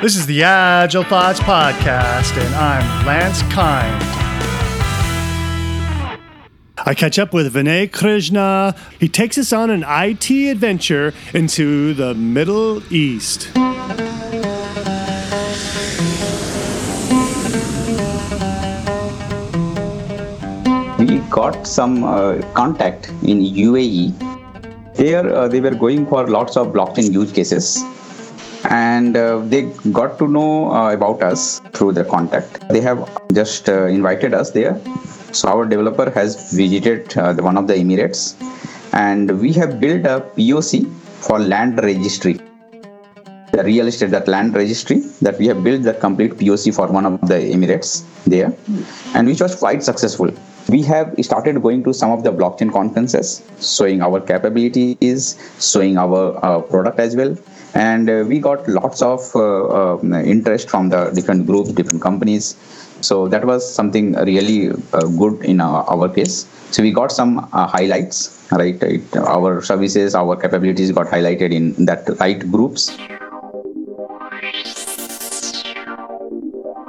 This is the Agile Thoughts Podcast, and I'm Lance Kind. I catch up with Vinay Krishna. He takes us on an IT adventure into the Middle East. We got some uh, contact in UAE. There, uh, they were going for lots of blockchain use cases and uh, they got to know uh, about us through their contact. They have just uh, invited us there. So our developer has visited uh, the, one of the emirates. And we have built a poc for land registry. The real estate that land registry that we have built the complete poc for one of the emirates there. And which was quite successful. We have started going to some of the blockchain conferences showing our capabilities showing our uh, product as well and uh, we got lots of uh, um, interest from the different groups different companies. So that was something really uh, good in our, our, case. So we got some highlights right? It, our services our capabilities got highlighted in that right groups.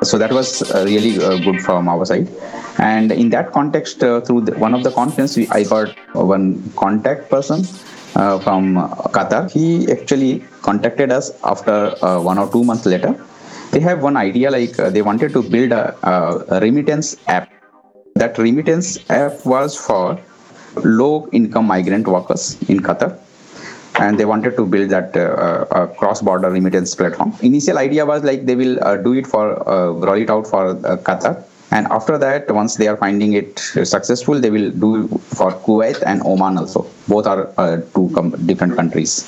So that was really uh, good from our side. And in that context uh, through the, one of the conference we, i got one contact person uh, from Qatar. He actually contacted us after uh, one or two months later. They have one idea like uh, they wanted to build a, a remittance app. That remittance app was for low income migrant workers in Qatar and they wanted to build that uh, cross-border remittance platform. Initial idea was like they will uh, do it for uh, roll it out for Qatar, and after that once they are finding it successful they will do for kuwait and oman also. Both are uh, two com- different countries.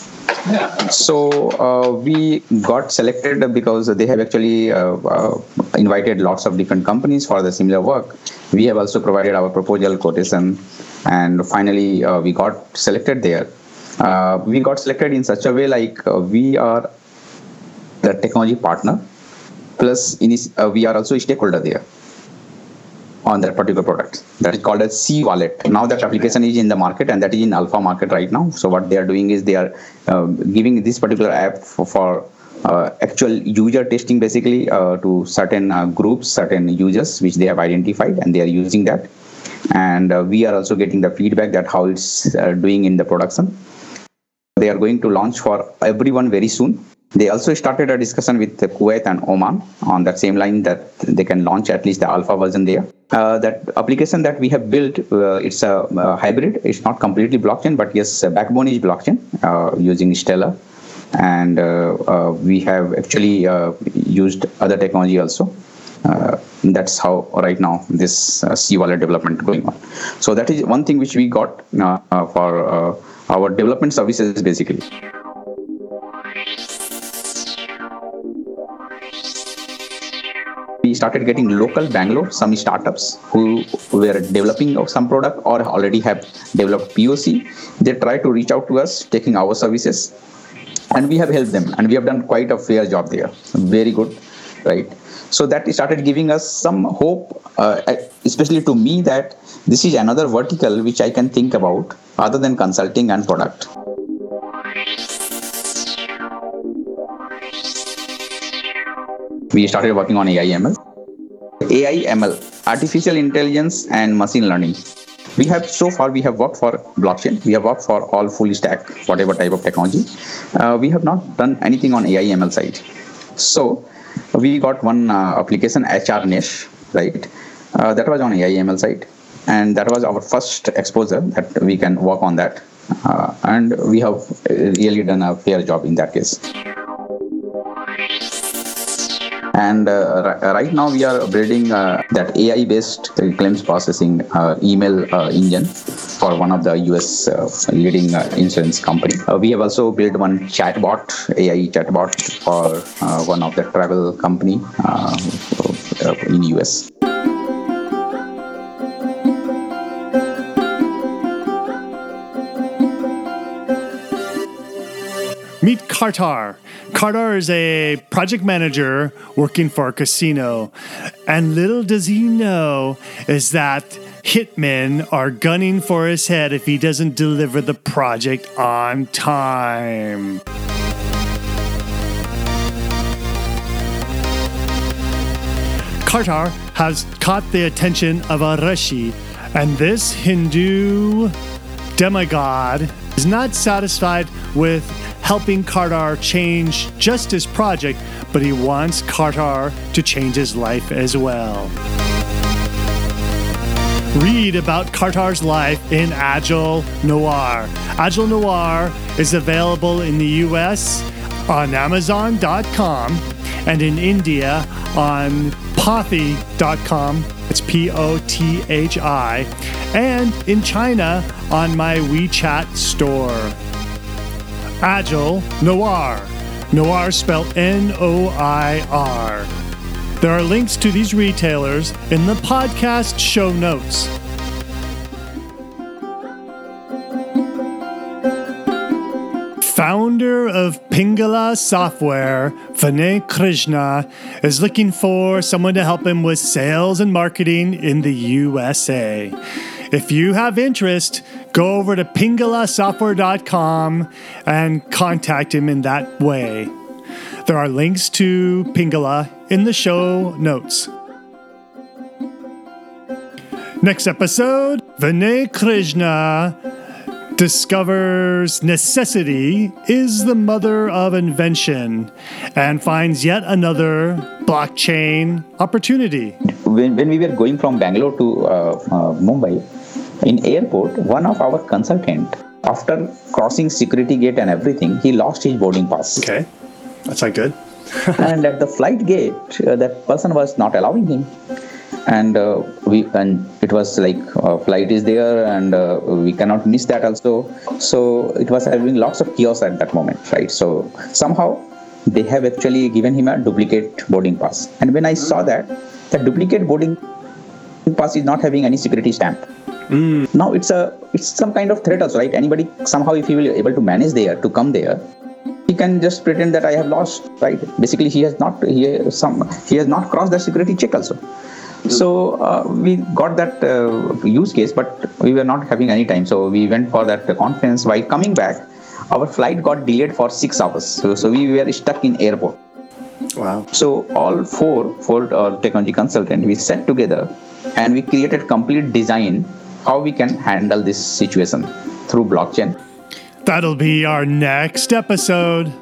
So uh, we got selected because they have actually uh, uh, invited lots of different companies for the similar work. We have also provided our proposal quotation. And finally uh, we got selected there. Uh, we got selected in such a way like we are the technology partner. Plus in, we are also a stakeholder there on that particular product. That is called as C wallet. Now that application is in the market and that is in alpha market right now. So what they are doing is they are uh, giving this particular app for, for uh, actual user testing basically uh, to certain uh, groups, certain users which they have identified and they are using that. And uh, we are also getting the feedback that how it's uh, doing in the production. They are going to launch for everyone very soon they also started a discussion with Kuwait and Oman on that same line that they can launch at least the alpha version there. Uh, that application that we have built, uh, it's a, a, hybrid. It's not completely blockchain, but yes, backbone is blockchain uh, using Stellar. And uh, uh, we have actually uh, used other technology also. that's how right now this C wallet development going on. So that is one thing which we got for our development services basically. We started getting local Bangalore, some startups who were developing some product or already have developed POC. They try to reach out to us, taking our services, and we have helped them, and we have done quite a fair job there. Very good, right? So that started giving us some hope, uh, especially to me, that this is another vertical which I can think about other than consulting and product. We started working on AI ML. AI ML, artificial intelligence and machine learning. We have so far we have worked for blockchain. We have worked for all full stack, whatever type of technology. Uh, we have not done anything on AI ML side. So we got one uh, application HR Niche, right? Uh, that was on AI ML side, and that was our first exposure that we can work on that. Uh, and we have really done a fair job in that case and uh, right now we are building uh, that ai based claims processing uh, email uh, engine for one of the us uh, leading uh, insurance company. We have also built one chatbot ai chatbot for one of the travel company in us Meet Kartar. Kartar is a project manager working for a casino. And little does he know is that hitmen are gunning for his head if he doesn't deliver the project on time. Kartar has caught the attention of a Rishi, and this Hindu demigod is not satisfied with helping Kartar change just his project, but he wants Kartar to change his life as well. Read about Kartar's life in Agile Noir. Agile Noir is available in the US on Amazon.com and in India on Pothi.com. It's P O T H I. And in China on my WeChat store. Agile Noir. Noir spelled N O I R. There are links to these retailers in the podcast show notes. Founder of Pingala Software, Vinay Krishna, is looking for someone to help him with sales and marketing in the USA. If you have interest, go over to pingalasoftware.com and contact him in that way. There are links to Pingala in the show notes. Next episode Vinay Krishna discovers necessity is the mother of invention and finds yet another blockchain opportunity. When, when we were going from Bangalore to uh, uh, Mumbai, in airport, one of our consultant, after crossing security gate and everything, he lost his boarding pass. Okay, that's not good. and at the flight gate, uh, that person was not allowing him. And uh, we and it was like uh, flight is there and uh, we cannot miss that also. So it was having lots of chaos at that moment right? So somehow they have actually given him a duplicate boarding pass. And when i saw that the duplicate boarding pass is not having any security stamp mm. now it's a it's some kind of threat also right anybody somehow if he will able to manage there to come there he can just pretend that i have lost right basically he has not he some he has not crossed the security check also so uh, we got that uh, use case, but we were not having any time. So we went for that conference. While coming back, our flight got delayed for six hours. So, so we were stuck in airport. Wow. So all four, four uh, technology consultant, we sat together and we created complete design how we can handle this situation through blockchain. That'll be our next episode.